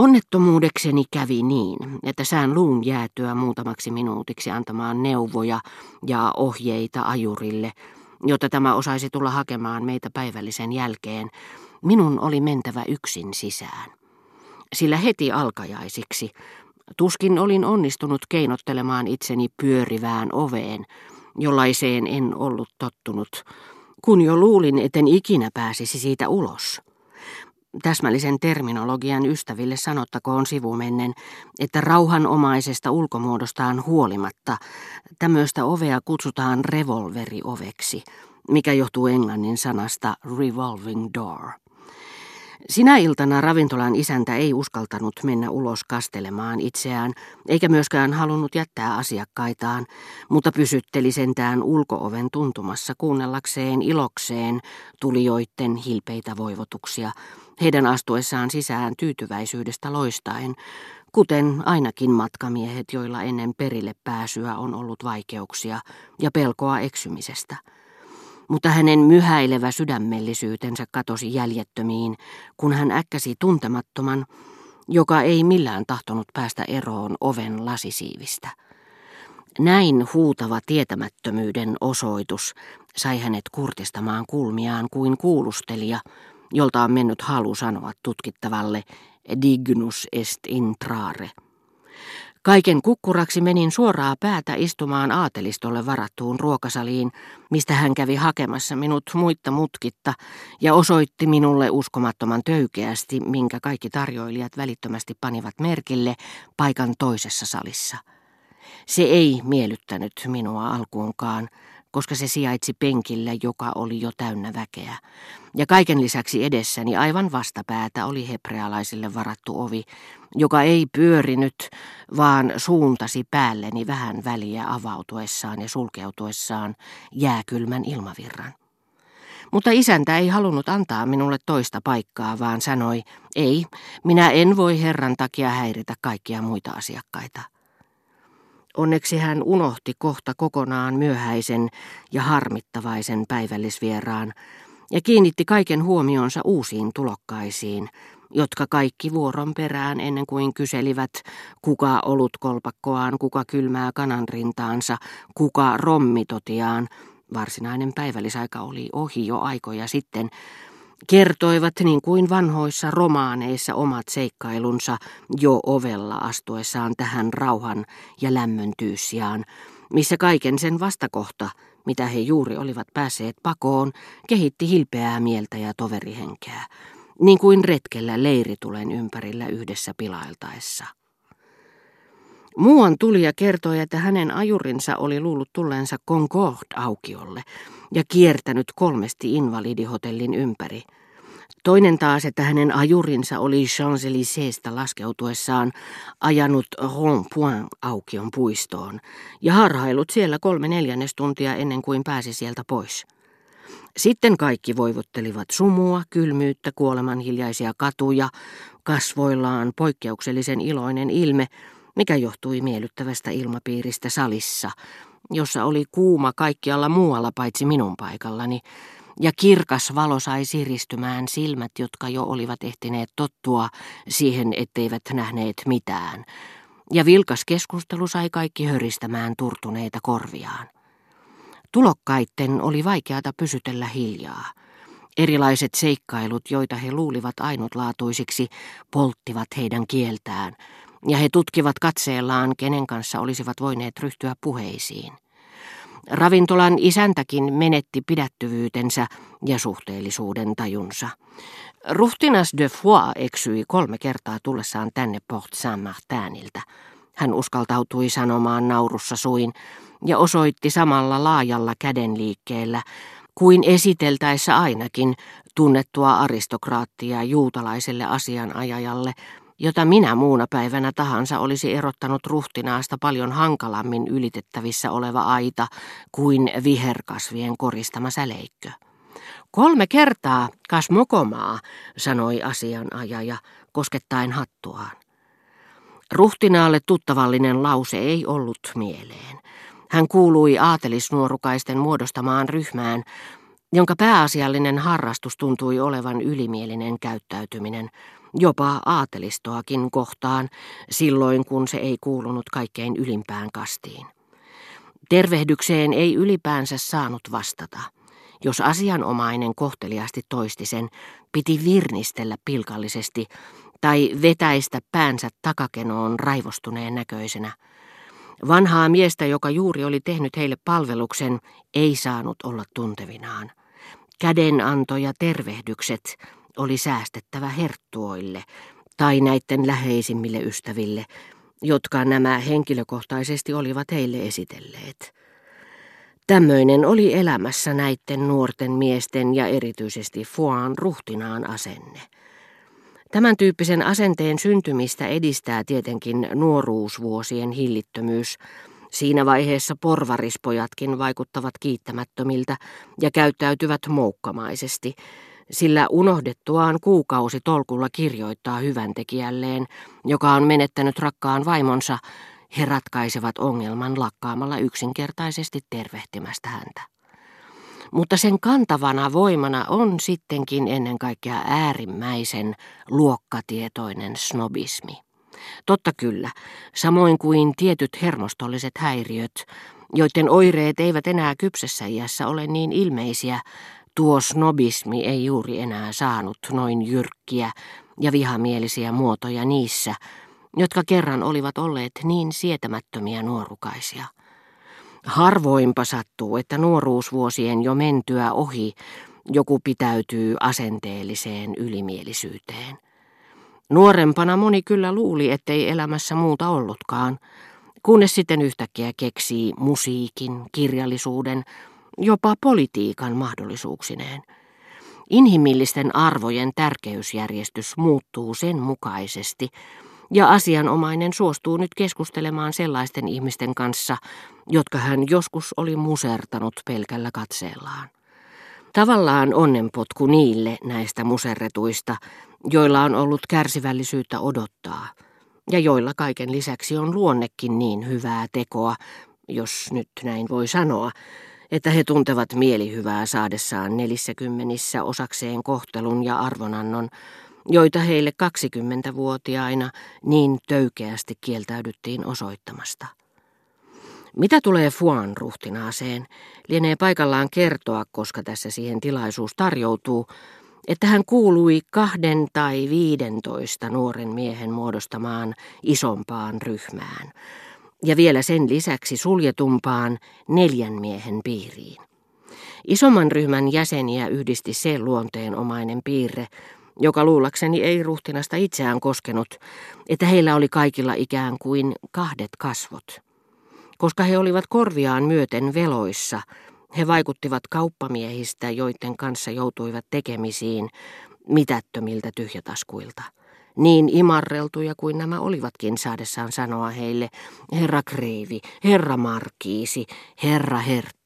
Onnettomuudekseni kävi niin, että sään luun jäätyä muutamaksi minuutiksi antamaan neuvoja ja ohjeita ajurille, jotta tämä osaisi tulla hakemaan meitä päivällisen jälkeen, minun oli mentävä yksin sisään. Sillä heti alkajaisiksi, tuskin olin onnistunut keinottelemaan itseni pyörivään oveen, jollaiseen en ollut tottunut, kun jo luulin, etten ikinä pääsisi siitä ulos. Täsmällisen terminologian ystäville sanottakoon sivumennen, että rauhanomaisesta ulkomuodostaan huolimatta tämmöistä ovea kutsutaan revolverioveksi, mikä johtuu englannin sanasta revolving door. Sinä iltana ravintolan isäntä ei uskaltanut mennä ulos kastelemaan itseään, eikä myöskään halunnut jättää asiakkaitaan, mutta pysytteli sentään ulkooven tuntumassa kuunnellakseen ilokseen tulijoiden hilpeitä voivotuksia, heidän astuessaan sisään tyytyväisyydestä loistaen, kuten ainakin matkamiehet, joilla ennen perille pääsyä on ollut vaikeuksia ja pelkoa eksymisestä mutta hänen myhäilevä sydämellisyytensä katosi jäljettömiin, kun hän äkkäsi tuntemattoman, joka ei millään tahtonut päästä eroon oven lasisiivistä. Näin huutava tietämättömyyden osoitus sai hänet kurtistamaan kulmiaan kuin kuulustelija, jolta on mennyt halu sanoa tutkittavalle dignus est intrare. Kaiken kukkuraksi menin suoraa päätä istumaan aatelistolle varattuun ruokasaliin, mistä hän kävi hakemassa minut muitta mutkitta ja osoitti minulle uskomattoman töykeästi, minkä kaikki tarjoilijat välittömästi panivat merkille paikan toisessa salissa. Se ei miellyttänyt minua alkuunkaan, koska se sijaitsi penkillä, joka oli jo täynnä väkeä. Ja kaiken lisäksi edessäni aivan vastapäätä oli hebrealaisille varattu ovi, joka ei pyörinyt, vaan suuntasi päälleni vähän väliä avautuessaan ja sulkeutuessaan jääkylmän ilmavirran. Mutta isäntä ei halunnut antaa minulle toista paikkaa, vaan sanoi, ei, minä en voi herran takia häiritä kaikkia muita asiakkaita. Onneksi hän unohti kohta kokonaan myöhäisen ja harmittavaisen päivällisvieraan ja kiinnitti kaiken huomionsa uusiin tulokkaisiin, jotka kaikki vuoron perään ennen kuin kyselivät, kuka olut kolpakkoaan, kuka kylmää kananrintaansa, kuka rommitotiaan. Varsinainen päivällisaika oli ohi jo aikoja sitten, kertoivat niin kuin vanhoissa romaaneissa omat seikkailunsa jo ovella astuessaan tähän rauhan ja lämmön tyyssiaan, missä kaiken sen vastakohta, mitä he juuri olivat päässeet pakoon, kehitti hilpeää mieltä ja toverihenkeä, niin kuin retkellä leiritulen ympärillä yhdessä pilailtaessa. Muuan tulija kertoi, että hänen ajurinsa oli luullut tulleensa Concorde-aukiolle ja kiertänyt kolmesti invalidihotellin ympäri. Toinen taas, että hänen ajurinsa oli Champs-Élyséestä laskeutuessaan ajanut Rond-Point aukion puistoon ja harhailut siellä kolme neljännestuntia ennen kuin pääsi sieltä pois. Sitten kaikki voivottelivat sumua, kylmyyttä, kuoleman hiljaisia katuja, kasvoillaan poikkeuksellisen iloinen ilme, mikä johtui miellyttävästä ilmapiiristä salissa, jossa oli kuuma kaikkialla muualla paitsi minun paikallani, ja kirkas valo sai siristymään silmät, jotka jo olivat ehtineet tottua siihen, etteivät nähneet mitään, ja vilkas keskustelu sai kaikki höristämään turtuneita korviaan. Tulokkaitten oli vaikeata pysytellä hiljaa. Erilaiset seikkailut, joita he luulivat ainutlaatuisiksi, polttivat heidän kieltään, ja he tutkivat katseellaan, kenen kanssa olisivat voineet ryhtyä puheisiin. Ravintolan isäntäkin menetti pidättyvyytensä ja suhteellisuuden tajunsa. Ruhtinas de Foix eksyi kolme kertaa tullessaan tänne Port Saint-Martinilta. Hän uskaltautui sanomaan naurussa suin ja osoitti samalla laajalla kädenliikkeellä, kuin esiteltäessä ainakin tunnettua aristokraattia juutalaiselle asianajajalle, jota minä muuna päivänä tahansa olisi erottanut ruhtinaasta paljon hankalammin ylitettävissä oleva aita kuin viherkasvien koristama säleikkö. Kolme kertaa, kas mokomaa, sanoi asianajaja, koskettaen hattuaan. Ruhtinaalle tuttavallinen lause ei ollut mieleen. Hän kuului aatelisnuorukaisten muodostamaan ryhmään, jonka pääasiallinen harrastus tuntui olevan ylimielinen käyttäytyminen – jopa aatelistoakin kohtaan, silloin kun se ei kuulunut kaikkein ylimpään kastiin. Tervehdykseen ei ylipäänsä saanut vastata. Jos asianomainen kohteliasti toisti sen, piti virnistellä pilkallisesti tai vetäistä päänsä takakenoon raivostuneen näköisenä. Vanhaa miestä, joka juuri oli tehnyt heille palveluksen, ei saanut olla tuntevinaan. Kädenanto ja tervehdykset oli säästettävä herttuoille tai näiden läheisimmille ystäville, jotka nämä henkilökohtaisesti olivat heille esitelleet. Tämmöinen oli elämässä näiden nuorten miesten ja erityisesti Fuan ruhtinaan asenne. Tämän tyyppisen asenteen syntymistä edistää tietenkin nuoruusvuosien hillittömyys. Siinä vaiheessa porvarispojatkin vaikuttavat kiittämättömiltä ja käyttäytyvät moukkamaisesti, sillä unohdettuaan kuukausi tolkulla kirjoittaa hyväntekijälleen, joka on menettänyt rakkaan vaimonsa, he ratkaisevat ongelman lakkaamalla yksinkertaisesti tervehtimästä häntä. Mutta sen kantavana voimana on sittenkin ennen kaikkea äärimmäisen luokkatietoinen snobismi. Totta kyllä, samoin kuin tietyt hermostolliset häiriöt, joiden oireet eivät enää kypsessä iässä ole niin ilmeisiä, tuo snobismi ei juuri enää saanut noin jyrkkiä ja vihamielisiä muotoja niissä, jotka kerran olivat olleet niin sietämättömiä nuorukaisia. Harvoinpa sattuu, että nuoruusvuosien jo mentyä ohi joku pitäytyy asenteelliseen ylimielisyyteen. Nuorempana moni kyllä luuli, ettei elämässä muuta ollutkaan, kunnes sitten yhtäkkiä keksii musiikin, kirjallisuuden, jopa politiikan mahdollisuuksineen. Inhimillisten arvojen tärkeysjärjestys muuttuu sen mukaisesti, ja asianomainen suostuu nyt keskustelemaan sellaisten ihmisten kanssa, jotka hän joskus oli musertanut pelkällä katseellaan. Tavallaan onnenpotku niille näistä muserretuista, joilla on ollut kärsivällisyyttä odottaa, ja joilla kaiken lisäksi on luonnekin niin hyvää tekoa, jos nyt näin voi sanoa, että he tuntevat mielihyvää saadessaan nelissäkymmenissä osakseen kohtelun ja arvonannon, joita heille 20-vuotiaina niin töykeästi kieltäydyttiin osoittamasta. Mitä tulee Fuan ruhtinaaseen, lienee paikallaan kertoa, koska tässä siihen tilaisuus tarjoutuu, että hän kuului kahden tai viidentoista nuoren miehen muodostamaan isompaan ryhmään, ja vielä sen lisäksi suljetumpaan neljän miehen piiriin. Isomman ryhmän jäseniä yhdisti se luonteenomainen piirre, joka luullakseni ei ruhtinasta itseään koskenut, että heillä oli kaikilla ikään kuin kahdet kasvot. Koska he olivat korviaan myöten veloissa, he vaikuttivat kauppamiehistä, joiden kanssa joutuivat tekemisiin, mitättömiltä tyhjätaskuilta. Niin imarreltuja kuin nämä olivatkin saadessaan sanoa heille, herra kreivi, herra markiisi, herra hert